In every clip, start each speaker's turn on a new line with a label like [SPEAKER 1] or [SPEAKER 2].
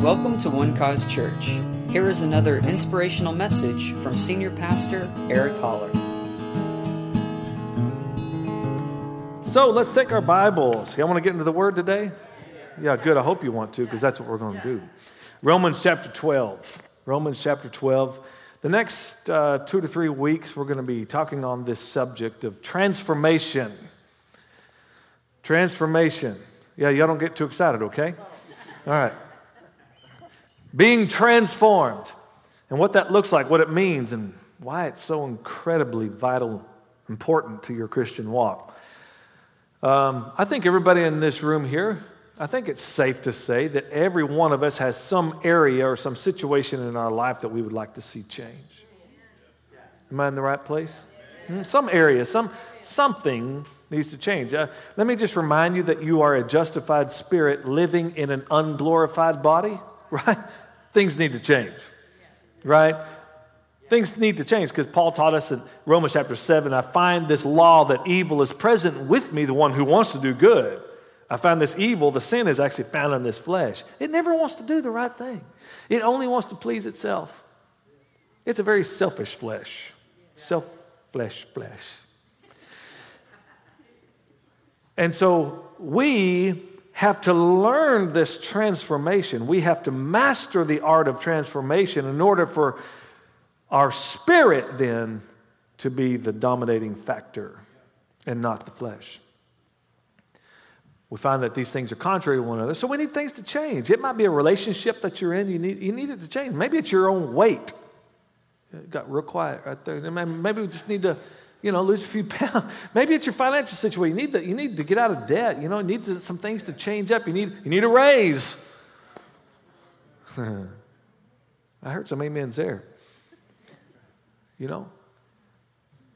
[SPEAKER 1] Welcome to One Cause Church. Here is another inspirational message from Senior Pastor Eric Holler.
[SPEAKER 2] So let's take our Bibles. Y'all want to get into the Word today? Yeah, good. I hope you want to because that's what we're going to do. Romans chapter 12. Romans chapter 12. The next uh, two to three weeks, we're going to be talking on this subject of transformation. Transformation. Yeah, y'all don't get too excited, okay? All right. Being transformed and what that looks like, what it means, and why it's so incredibly vital, important to your Christian walk. Um, I think everybody in this room here, I think it's safe to say that every one of us has some area or some situation in our life that we would like to see change. Am I in the right place? Hmm, some area, some, something needs to change. Uh, let me just remind you that you are a justified spirit living in an unglorified body, right? Things need to change, right? Things need to change because Paul taught us in Romans chapter 7 I find this law that evil is present with me, the one who wants to do good. I find this evil, the sin is actually found in this flesh. It never wants to do the right thing, it only wants to please itself. It's a very selfish flesh. Self flesh, flesh. And so we have to learn this transformation. We have to master the art of transformation in order for our spirit then to be the dominating factor and not the flesh. We find that these things are contrary to one another, so we need things to change. It might be a relationship that you're in, you need, you need it to change. Maybe it's your own weight. It got real quiet right there. Maybe we just need to you know, lose a few pounds. Maybe it's your financial situation. You need, to, you need to get out of debt. You know, you need to, some things to change up. You need, you need a raise. I heard some amens there. You know?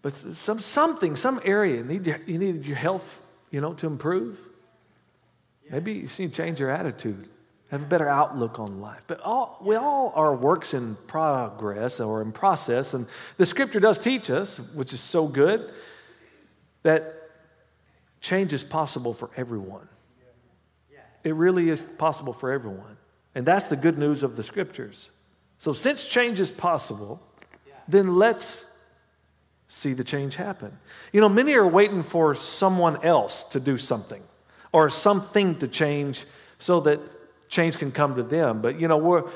[SPEAKER 2] But some, something, some area, you need, you need your health, you know, to improve. Maybe you need to change your attitude have a better outlook on life. But all, we all are works in progress or in process. And the scripture does teach us, which is so good, that change is possible for everyone. It really is possible for everyone. And that's the good news of the scriptures. So, since change is possible, then let's see the change happen. You know, many are waiting for someone else to do something or something to change so that change can come to them. But, you know, we're,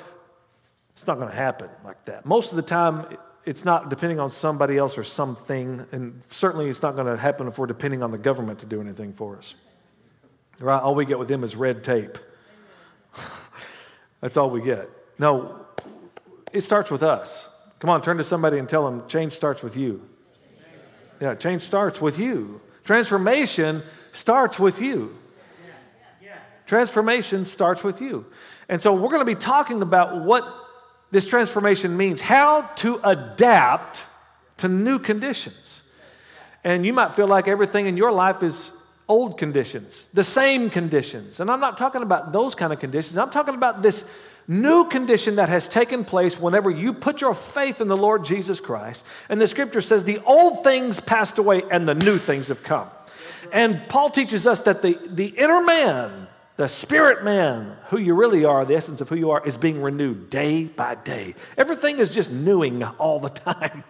[SPEAKER 2] it's not going to happen like that. Most of the time, it's not depending on somebody else or something, and certainly it's not going to happen if we're depending on the government to do anything for us. Right? All we get with them is red tape. That's all we get. No, it starts with us. Come on, turn to somebody and tell them change starts with you. Yeah, change starts with you. Transformation starts with you. Transformation starts with you. And so we're going to be talking about what this transformation means, how to adapt to new conditions. And you might feel like everything in your life is old conditions, the same conditions. And I'm not talking about those kind of conditions. I'm talking about this new condition that has taken place whenever you put your faith in the Lord Jesus Christ. And the scripture says the old things passed away and the new things have come. And Paul teaches us that the, the inner man, the spirit man, who you really are, the essence of who you are, is being renewed day by day. Everything is just newing all the time.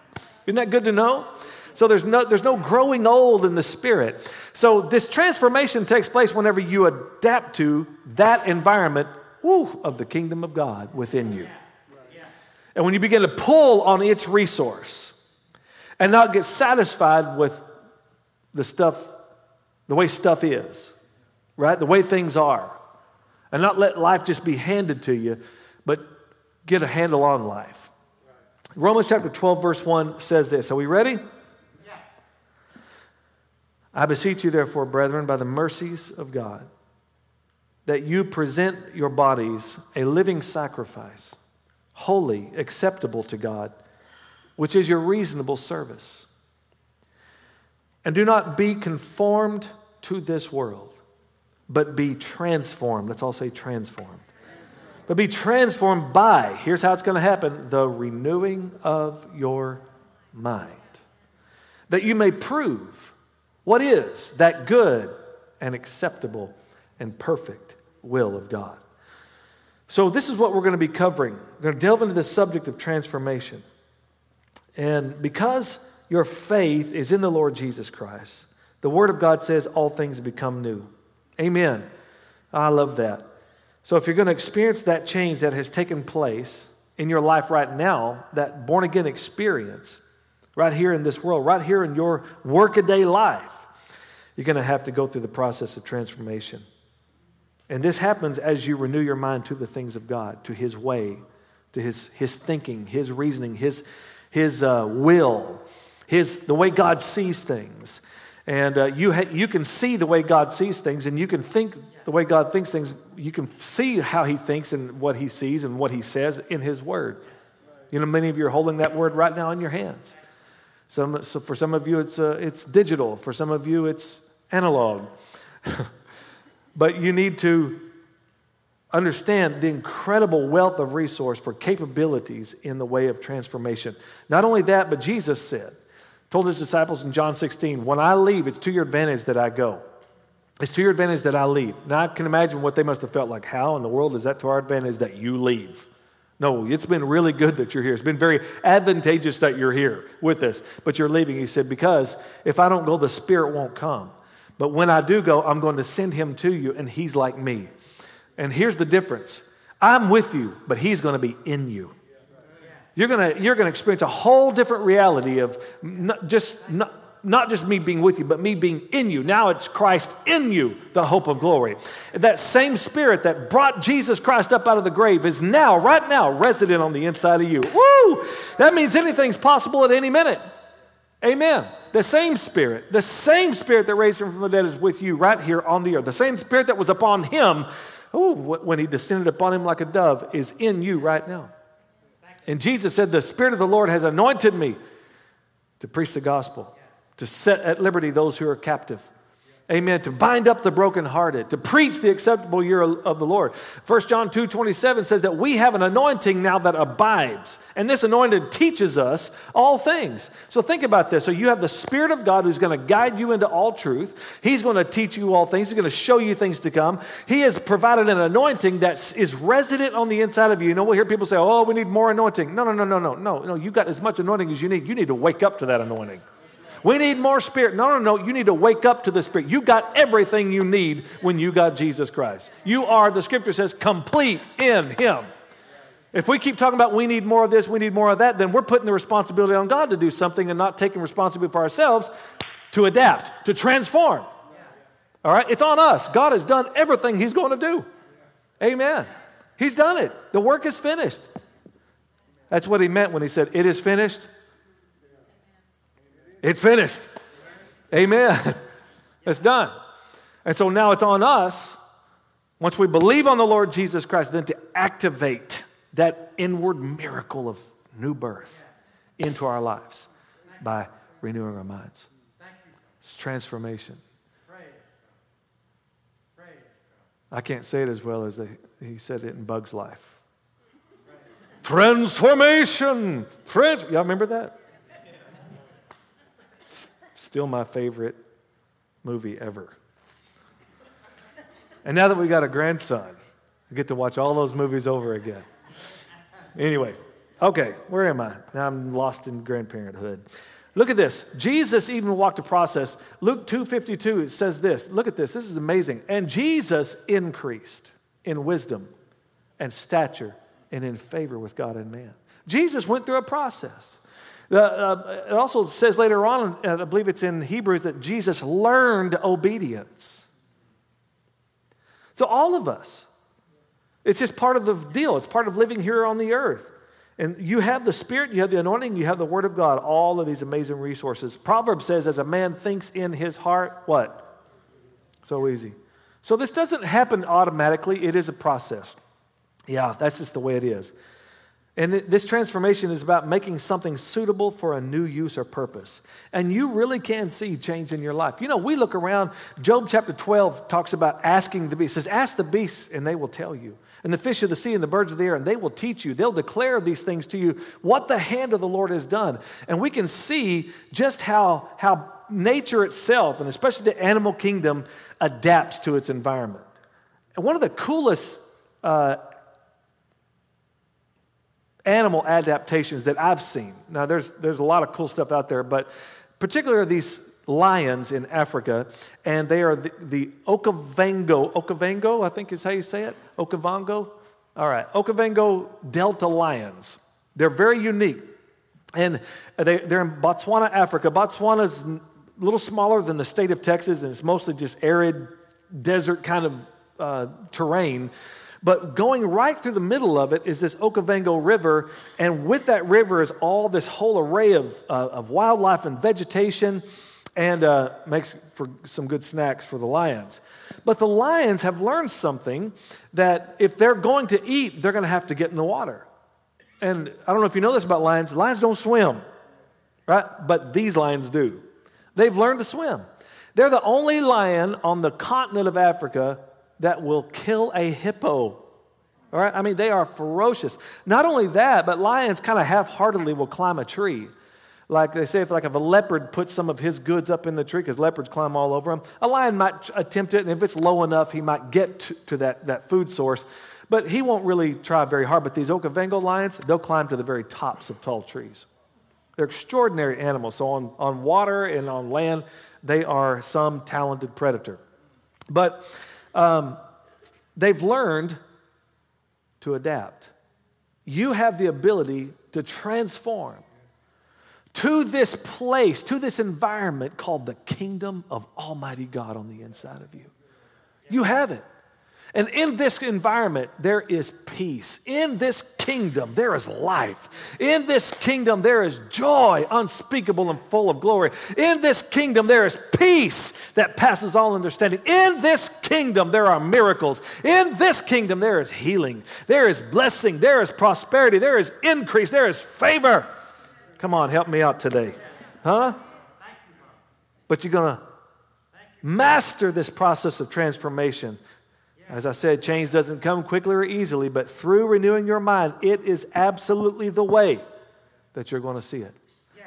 [SPEAKER 2] Isn't that good to know? So there's no, there's no growing old in the spirit. So this transformation takes place whenever you adapt to that environment woo, of the kingdom of God within you. And when you begin to pull on its resource and not get satisfied with the stuff, the way stuff is right? The way things are. And not let life just be handed to you, but get a handle on life. Romans chapter 12, verse 1 says this. Are we ready? Yeah. I beseech you, therefore, brethren, by the mercies of God, that you present your bodies a living sacrifice, holy, acceptable to God, which is your reasonable service. And do not be conformed to this world but be transformed. Let's all say transformed. But be transformed by, here's how it's going to happen the renewing of your mind. That you may prove what is that good and acceptable and perfect will of God. So, this is what we're going to be covering. We're going to delve into the subject of transformation. And because your faith is in the Lord Jesus Christ, the Word of God says all things become new. Amen. I love that. So, if you're going to experience that change that has taken place in your life right now, that born again experience, right here in this world, right here in your workaday life, you're going to have to go through the process of transformation. And this happens as you renew your mind to the things of God, to His way, to His, his thinking, His reasoning, His, his uh, will, his, the way God sees things. And uh, you, ha- you can see the way God sees things, and you can think the way God thinks things. You can see how He thinks and what He sees and what He says in His Word. You know, many of you are holding that Word right now in your hands. Some, so for some of you, it's, uh, it's digital. For some of you, it's analog. but you need to understand the incredible wealth of resource for capabilities in the way of transformation. Not only that, but Jesus said, told his disciples in John 16, when I leave, it's to your advantage that I go. It's to your advantage that I leave. Now, I can imagine what they must have felt like. How in the world is that to our advantage that you leave? No, it's been really good that you're here. It's been very advantageous that you're here with us, but you're leaving. He said, Because if I don't go, the Spirit won't come. But when I do go, I'm going to send him to you, and he's like me. And here's the difference I'm with you, but he's going to be in you. You're going you're to experience a whole different reality of not just, not, not just me being with you, but me being in you. Now it's Christ in you, the hope of glory. That same spirit that brought Jesus Christ up out of the grave is now, right now, resident on the inside of you. Woo! That means anything's possible at any minute. Amen. The same spirit, the same spirit that raised him from the dead is with you right here on the earth. The same spirit that was upon him, oh, when he descended upon him like a dove, is in you right now. And Jesus said, The Spirit of the Lord has anointed me to preach the gospel, to set at liberty those who are captive Amen. To bind up the brokenhearted, to preach the acceptable year of the Lord. 1 John 2 27 says that we have an anointing now that abides. And this anointing teaches us all things. So think about this. So you have the Spirit of God who's going to guide you into all truth. He's going to teach you all things. He's going to show you things to come. He has provided an anointing that is resident on the inside of you. You know, we'll hear people say, oh, we need more anointing. No, no, no, no, no, no. No, you've got as much anointing as you need. You need to wake up to that anointing. We need more spirit. No, no, no. You need to wake up to the spirit. You got everything you need when you got Jesus Christ. You are, the scripture says, complete in Him. If we keep talking about we need more of this, we need more of that, then we're putting the responsibility on God to do something and not taking responsibility for ourselves to adapt, to transform. All right? It's on us. God has done everything He's going to do. Amen. He's done it. The work is finished. That's what He meant when He said, It is finished. It's finished. Amen. It's done. And so now it's on us, once we believe on the Lord Jesus Christ, then to activate that inward miracle of new birth into our lives by renewing our minds. It's transformation. I can't say it as well as they, he said it in Bug's life. Transformation. Trans- Y'all remember that? Still my favorite movie ever. And now that we got a grandson, I get to watch all those movies over again. Anyway, okay, where am I? Now I'm lost in grandparenthood. Look at this. Jesus even walked a process. Luke 2:52 it says this. Look at this. This is amazing. And Jesus increased in wisdom and stature and in favor with God and man. Jesus went through a process. Uh, it also says later on, uh, I believe it's in Hebrews, that Jesus learned obedience. So, all of us, it's just part of the deal. It's part of living here on the earth. And you have the Spirit, you have the anointing, you have the Word of God, all of these amazing resources. Proverbs says, as a man thinks in his heart, what? So easy. So, this doesn't happen automatically, it is a process. Yeah, that's just the way it is. And this transformation is about making something suitable for a new use or purpose. And you really can see change in your life. You know, we look around, Job chapter 12 talks about asking the beasts. It says, Ask the beasts, and they will tell you. And the fish of the sea and the birds of the air, and they will teach you. They'll declare these things to you, what the hand of the Lord has done. And we can see just how, how nature itself, and especially the animal kingdom, adapts to its environment. And one of the coolest uh, animal adaptations that I've seen. Now, there's, there's a lot of cool stuff out there, but particularly these lions in Africa, and they are the, the Okavango, Okavango, I think is how you say it, Okavango. All right, Okavango Delta lions. They're very unique. And they, they're in Botswana, Africa. Botswana is a little smaller than the state of Texas, and it's mostly just arid desert kind of uh, terrain. But going right through the middle of it is this Okavango River, and with that river is all this whole array of, uh, of wildlife and vegetation, and uh, makes for some good snacks for the lions. But the lions have learned something that if they're going to eat, they're going to have to get in the water. And I don't know if you know this about lions, lions don't swim, right? But these lions do. They've learned to swim. They're the only lion on the continent of Africa that will kill a hippo. All right? I mean, they are ferocious. Not only that, but lions kind of half heartedly will climb a tree. Like they say, if like if a leopard puts some of his goods up in the tree, because leopards climb all over them, a lion might attempt it, and if it's low enough, he might get to, to that, that food source. But he won't really try very hard. But these Okavango lions, they'll climb to the very tops of tall trees. They're extraordinary animals. So on, on water and on land, they are some talented predator. But um, they've learned to adapt. You have the ability to transform to this place, to this environment called the kingdom of Almighty God on the inside of you. You have it. And in this environment, there is peace. In this kingdom, there is life. In this kingdom, there is joy unspeakable and full of glory. In this kingdom, there is peace that passes all understanding. In this kingdom, there are miracles. In this kingdom, there is healing. There is blessing. There is prosperity. There is increase. There is favor. Come on, help me out today. Huh? But you're going to master this process of transformation as I said, change doesn't come quickly or easily, but through renewing your mind, it is absolutely the way that you're going to see it.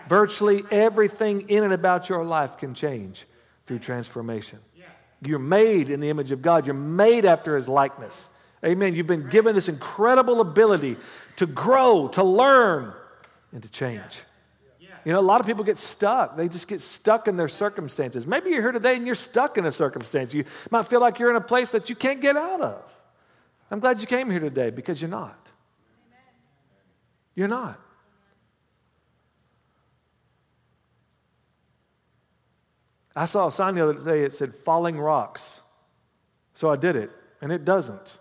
[SPEAKER 2] Virtually everything in and about your life can change through transformation. You're made in the image of God, you're made after his likeness. Amen. You've been given this incredible ability to grow, to learn, and to change. You know, a lot of people get stuck. They just get stuck in their circumstances. Maybe you're here today and you're stuck in a circumstance. You might feel like you're in a place that you can't get out of. I'm glad you came here today because you're not. You're not. I saw a sign the other day, it said falling rocks. So I did it, and it doesn't.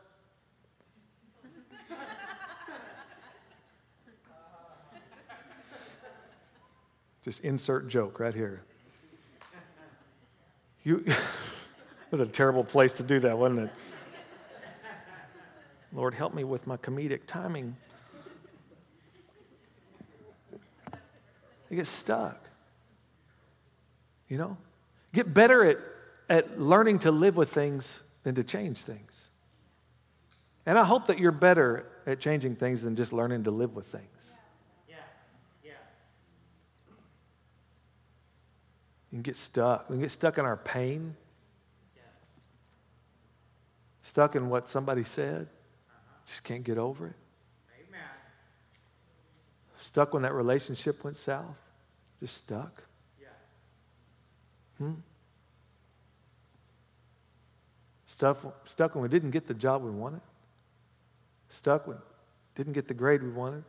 [SPEAKER 2] Just insert joke right here. You, was a terrible place to do that, wasn't it? Lord, help me with my comedic timing. You get stuck. You know? Get better at, at learning to live with things than to change things. And I hope that you're better at changing things than just learning to live with things. Can get stuck. We can get stuck in our pain, stuck in what somebody said, just can't get over it. Amen. Stuck when that relationship went south, just stuck. Yeah. Hmm? Stuck, stuck when we didn't get the job we wanted. Stuck when didn't get the grade we wanted.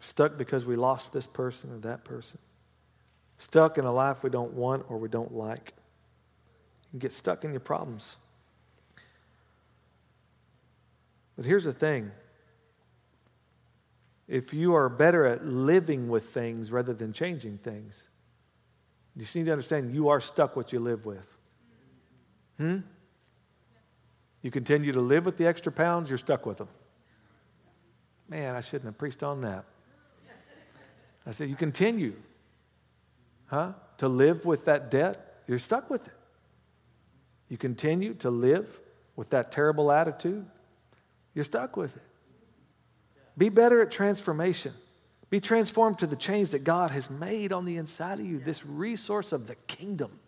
[SPEAKER 2] Stuck because we lost this person or that person stuck in a life we don't want or we don't like. You get stuck in your problems. But here's the thing if you are better at living with things rather than changing things, you just need to understand you are stuck what you live with. Hmm? You continue to live with the extra pounds, you're stuck with them. Man, I shouldn't have preached on that. I said, you continue huh? To live with that debt, you're stuck with it. You continue to live with that terrible attitude, you're stuck with it. Be better at transformation. Be transformed to the change that God has made on the inside of you, this resource of the kingdom.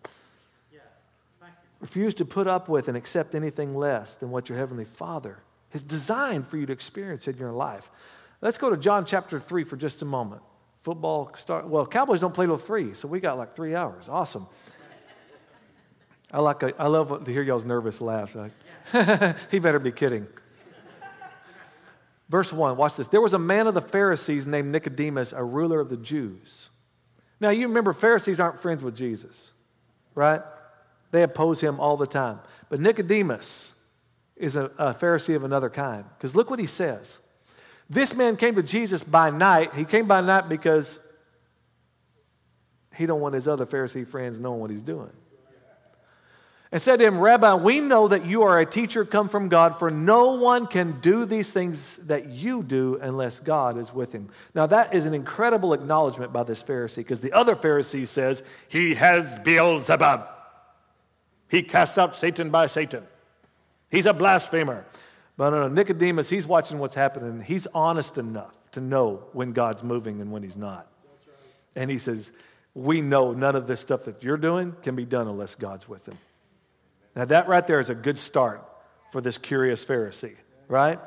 [SPEAKER 2] Refuse to put up with and accept anything less than what your Heavenly Father has designed for you to experience in your life. Let's go to John chapter 3 for just a moment. Football start. Well, Cowboys don't play till 3, so we got like three hours. Awesome. I, like a, I love to hear y'all's nervous laughs. Like, he better be kidding. Verse 1, watch this. There was a man of the Pharisees named Nicodemus, a ruler of the Jews. Now, you remember, Pharisees aren't friends with Jesus, right? They oppose him all the time. But Nicodemus is a, a Pharisee of another kind. Because look what he says. This man came to Jesus by night. He came by night because he don't want his other Pharisee friends knowing what he's doing and said to him, Rabbi, we know that you are a teacher come from God, for no one can do these things that you do unless God is with him. Now, that is an incredible acknowledgement by this Pharisee, because the other Pharisee says, He has Beelzebub. He casts out Satan by Satan. He's a blasphemer. No, no, Nicodemus, he's watching what's happening. He's honest enough to know when God's moving and when he's not. And he says, We know none of this stuff that you're doing can be done unless God's with him. Now, that right there is a good start for this curious Pharisee, right?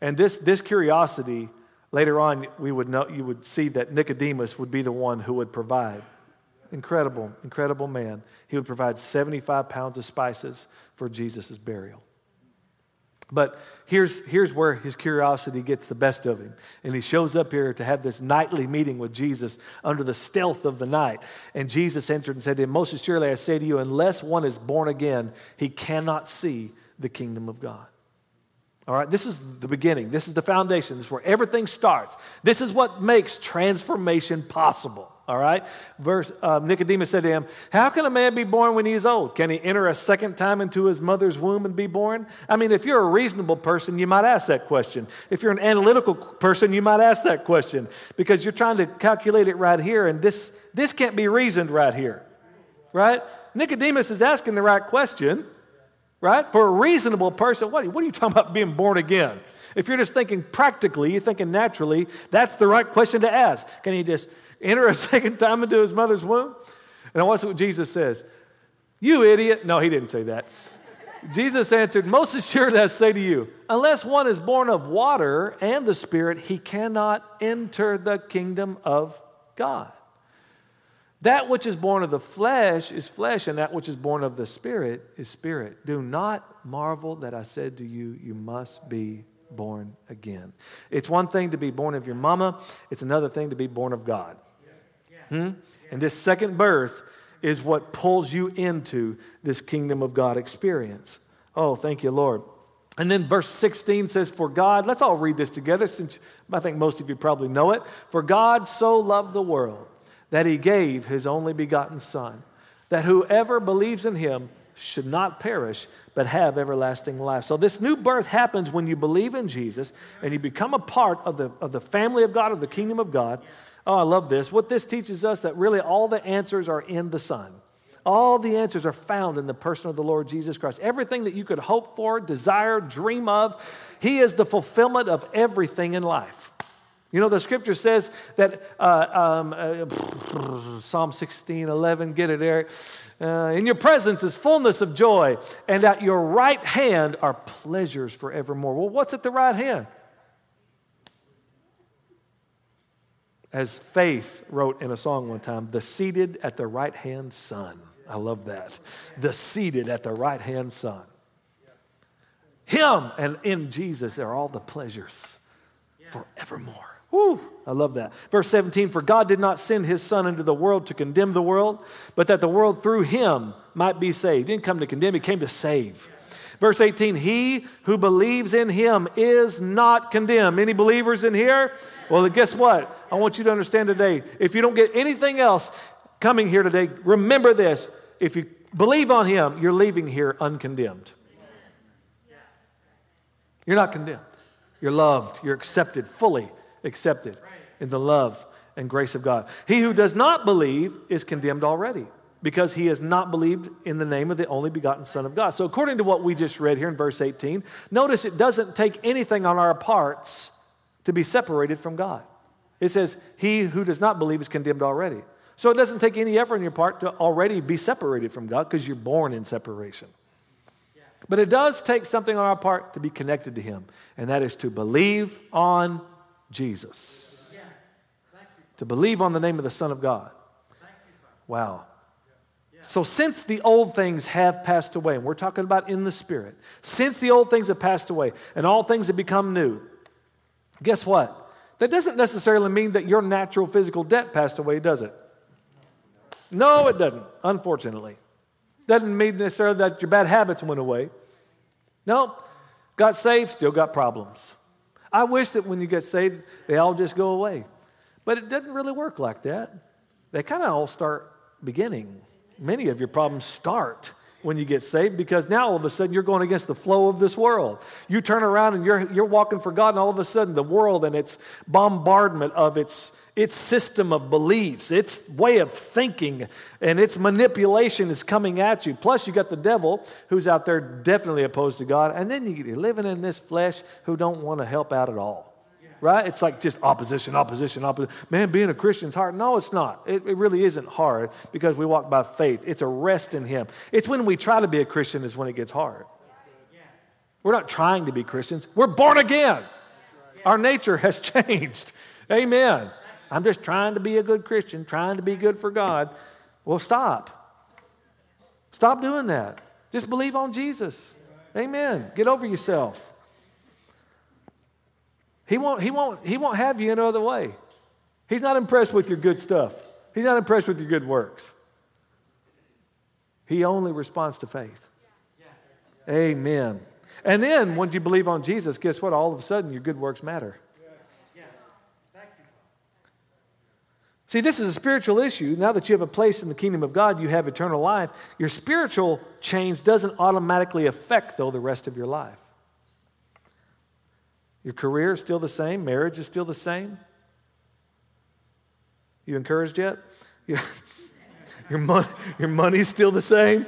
[SPEAKER 2] And this, this curiosity, later on, we would know, you would see that Nicodemus would be the one who would provide. Incredible, incredible man. He would provide 75 pounds of spices for Jesus' burial. But here's, here's where his curiosity gets the best of him. And he shows up here to have this nightly meeting with Jesus under the stealth of the night. And Jesus entered and said to him, Most assuredly I say to you, unless one is born again, he cannot see the kingdom of God. All right, this is the beginning. This is the foundation. This is where everything starts. This is what makes transformation possible. All right? Verse uh, Nicodemus said to him, How can a man be born when he is old? Can he enter a second time into his mother's womb and be born? I mean, if you're a reasonable person, you might ask that question. If you're an analytical person, you might ask that question because you're trying to calculate it right here, and this, this can't be reasoned right here. Right? Nicodemus is asking the right question, right? For a reasonable person, what, what are you talking about being born again? If you're just thinking practically, you're thinking naturally, that's the right question to ask. Can he just enter a second time into his mother's womb? And I watch what Jesus says. You idiot. No, he didn't say that. Jesus answered, Most assuredly I say to you, unless one is born of water and the Spirit, he cannot enter the kingdom of God. That which is born of the flesh is flesh, and that which is born of the Spirit is spirit. Do not marvel that I said to you, You must be born again. It's one thing to be born of your mama, it's another thing to be born of God. Hmm? And this second birth is what pulls you into this kingdom of God experience. Oh, thank you, Lord. And then verse 16 says, For God, let's all read this together since I think most of you probably know it. For God so loved the world that he gave his only begotten Son, that whoever believes in him should not perish, but have everlasting life. So, this new birth happens when you believe in Jesus and you become a part of the, of the family of God, of the kingdom of God. Oh, I love this. What this teaches us that really all the answers are in the Son. All the answers are found in the person of the Lord Jesus Christ. Everything that you could hope for, desire, dream of, He is the fulfillment of everything in life. You know, the scripture says that uh, um, uh, Psalm 16, 11, get it, Eric. Uh, in your presence is fullness of joy, and at your right hand are pleasures forevermore. Well, what's at the right hand? As Faith wrote in a song one time, the seated at the right hand Son. I love that. The seated at the right hand Son. Him and in Jesus are all the pleasures forevermore. Woo, I love that. Verse 17 For God did not send his Son into the world to condemn the world, but that the world through him might be saved. He didn't come to condemn, he came to save. Verse 18 He who believes in him is not condemned. Any believers in here? Well, guess what? I want you to understand today if you don't get anything else coming here today, remember this. If you believe on him, you're leaving here uncondemned. You're not condemned. You're loved. You're accepted fully accepted in the love and grace of God. He who does not believe is condemned already because he has not believed in the name of the only begotten Son of God. So, according to what we just read here in verse 18, notice it doesn't take anything on our parts to be separated from God. It says, He who does not believe is condemned already. So, it doesn't take any effort on your part to already be separated from God because you're born in separation. But it does take something on our part to be connected to Him, and that is to believe on Jesus. To believe on the name of the Son of God. Wow. So, since the old things have passed away, and we're talking about in the Spirit, since the old things have passed away and all things have become new, guess what? That doesn't necessarily mean that your natural physical debt passed away, does it? No, it doesn't, unfortunately. Doesn't mean necessarily that your bad habits went away. No, got saved, still got problems. I wish that when you get saved, they all just go away. But it doesn't really work like that. They kind of all start beginning many of your problems start when you get saved because now all of a sudden you're going against the flow of this world. You turn around and you're, you're walking for God, and all of a sudden the world and its bombardment of its, its system of beliefs, its way of thinking, and its manipulation is coming at you. Plus, you got the devil who's out there definitely opposed to God, and then you're living in this flesh who don't want to help out at all right? It's like just opposition, opposition, opposition. Man, being a Christian is hard. No, it's not. It, it, really isn't hard because we walk by faith. It's a rest in Him. It's when we try to be a Christian is when it gets hard. We're not trying to be Christians. We're born again. Our nature has changed. Amen. I'm just trying to be a good Christian, trying to be good for God. Well, stop. Stop doing that. Just believe on Jesus. Amen. Get over yourself. He won't, he won't, he won't have you any other way. He's not impressed with your good stuff. He's not impressed with your good works. He only responds to faith. Amen. And then once you believe on Jesus, guess what? All of a sudden your good works matter. See, this is a spiritual issue. Now that you have a place in the kingdom of God, you have eternal life. Your spiritual change doesn't automatically affect, though, the rest of your life. Your career is still the same, marriage is still the same. You encouraged yet? your, money, your money's still the same.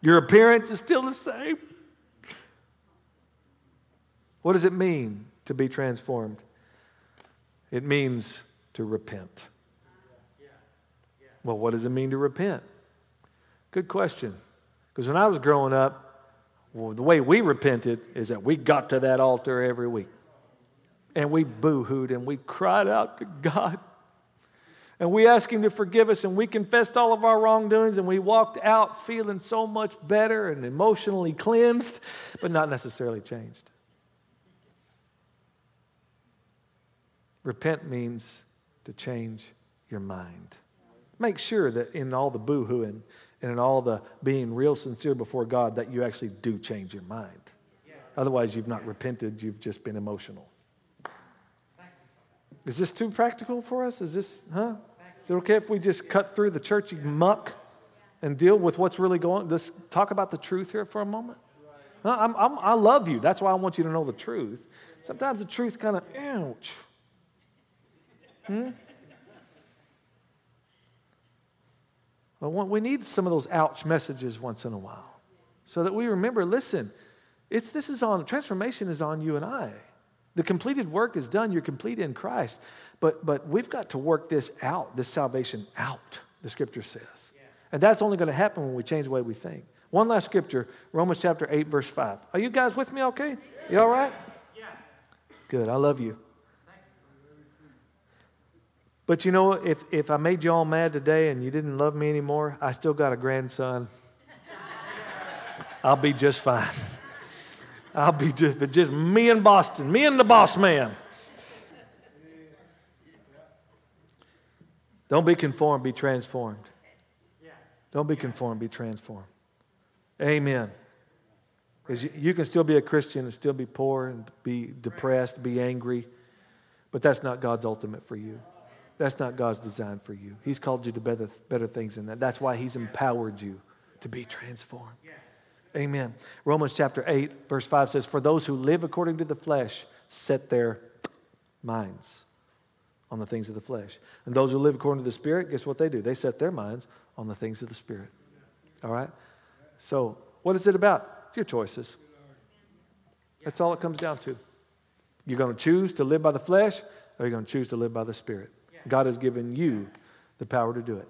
[SPEAKER 2] Your appearance is still the same. What does it mean to be transformed? It means to repent. Well, what does it mean to repent? Good question. Because when I was growing up, well, the way we repented is that we got to that altar every week. And we boo hooed and we cried out to God. And we asked Him to forgive us and we confessed all of our wrongdoings and we walked out feeling so much better and emotionally cleansed, but not necessarily changed. Repent means to change your mind. Make sure that in all the boo hooing and in all the being real sincere before God that you actually do change your mind. Otherwise, you've not repented, you've just been emotional. Is this too practical for us? Is this, huh? Is it okay if we just cut through the churchy muck and deal with what's really going on? Just talk about the truth here for a moment? I'm, I'm, I love you. That's why I want you to know the truth. Sometimes the truth kind of, ouch. Hmm? We need some of those ouch messages once in a while so that we remember listen, it's, this is on, transformation is on you and I. The completed work is done. You're complete in Christ. But, but we've got to work this out, this salvation out, the scripture says. And that's only going to happen when we change the way we think. One last scripture, Romans chapter 8, verse 5. Are you guys with me okay? You all right? Yeah. Good. I love you. But you know, if, if I made you all mad today and you didn't love me anymore, I still got a grandson. I'll be just fine. I'll be just, just me and Boston, me and the boss man. Don't be conformed, be transformed. Don't be conformed, be transformed. Amen. Because you, you, can still be a Christian and still be poor and be depressed, be angry, but that's not God's ultimate for you. That's not God's design for you. He's called you to better, better things than that. That's why He's empowered you to be transformed. Amen. Romans chapter 8, verse 5 says, For those who live according to the flesh set their minds on the things of the flesh. And those who live according to the Spirit, guess what they do? They set their minds on the things of the Spirit. All right? So, what is it about? It's your choices. That's all it comes down to. You're going to choose to live by the flesh, or you're going to choose to live by the Spirit. God has given you the power to do it.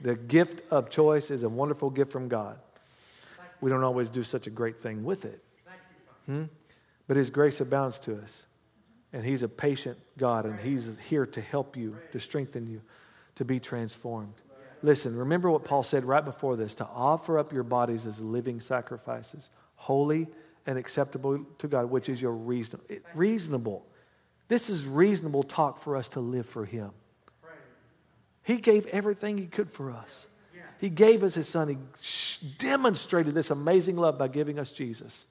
[SPEAKER 2] The gift of choice is a wonderful gift from God. We don't always do such a great thing with it. Hmm? But His grace abounds to us. And He's a patient God, and He's here to help you, to strengthen you, to be transformed. Listen, remember what Paul said right before this to offer up your bodies as living sacrifices, holy and acceptable to God, which is your reason, reasonable. This is reasonable talk for us to live for Him. He gave everything He could for us. He gave us His Son. He demonstrated this amazing love by giving us Jesus.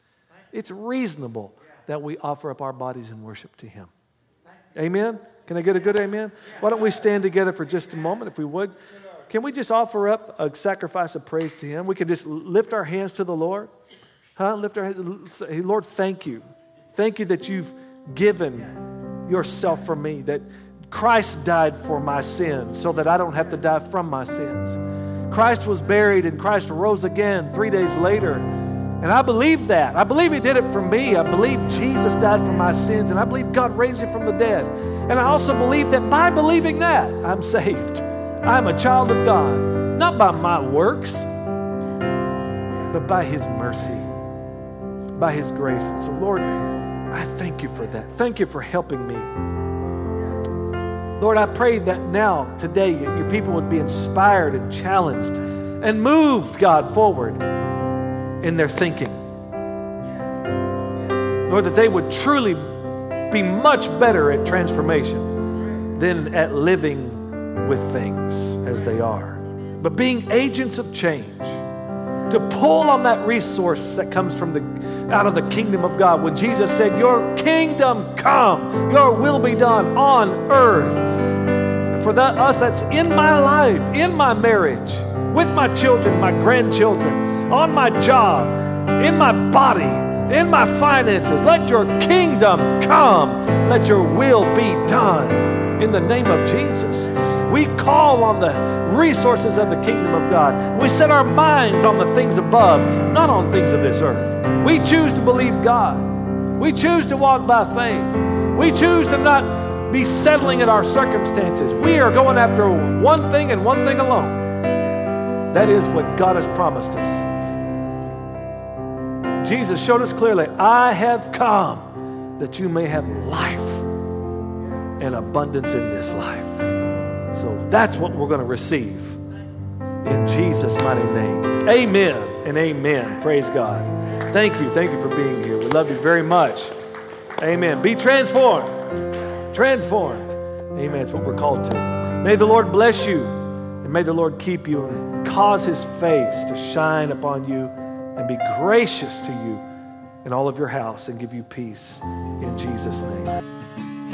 [SPEAKER 2] It's reasonable that we offer up our bodies in worship to Him. Amen? Can I get a good amen? Why don't we stand together for just a moment, if we would? Can we just offer up a sacrifice of praise to Him? We can just lift our hands to the Lord. Huh? Lift our hands. Lord, thank you. Thank you that you've given yourself for me, that Christ died for my sins so that I don't have to die from my sins. Christ was buried and Christ rose again three days later. And I believe that. I believe He did it for me. I believe Jesus died for my sins. And I believe God raised Him from the dead. And I also believe that by believing that, I'm saved. I'm a child of God, not by my works, but by His mercy, by His grace. And so, Lord, I thank you for that. Thank you for helping me. Lord, I pray that now, today, your people would be inspired and challenged and moved, God, forward in their thinking. Lord, that they would truly be much better at transformation than at living with things as they are, but being agents of change to pull on that resource that comes from the out of the kingdom of God. When Jesus said, "Your kingdom come, your will be done on earth." For that us that's in my life, in my marriage, with my children, my grandchildren, on my job, in my body, in my finances. Let your kingdom come. Let your will be done in the name of Jesus. We call on the resources of the kingdom of God. We set our minds on the things above, not on things of this earth. We choose to believe God. We choose to walk by faith. We choose to not be settling at our circumstances. We are going after one thing and one thing alone. That is what God has promised us. Jesus showed us clearly, I have come that you may have life and abundance in this life. So that's what we're going to receive in Jesus' mighty name. Amen and amen. Praise God. Thank you. Thank you for being here. We love you very much. Amen. Be transformed. Transformed. Amen. That's what we're called to. May the Lord bless you and may the Lord keep you and cause his face to shine upon you and be gracious to you in all of your house and give you peace in Jesus' name.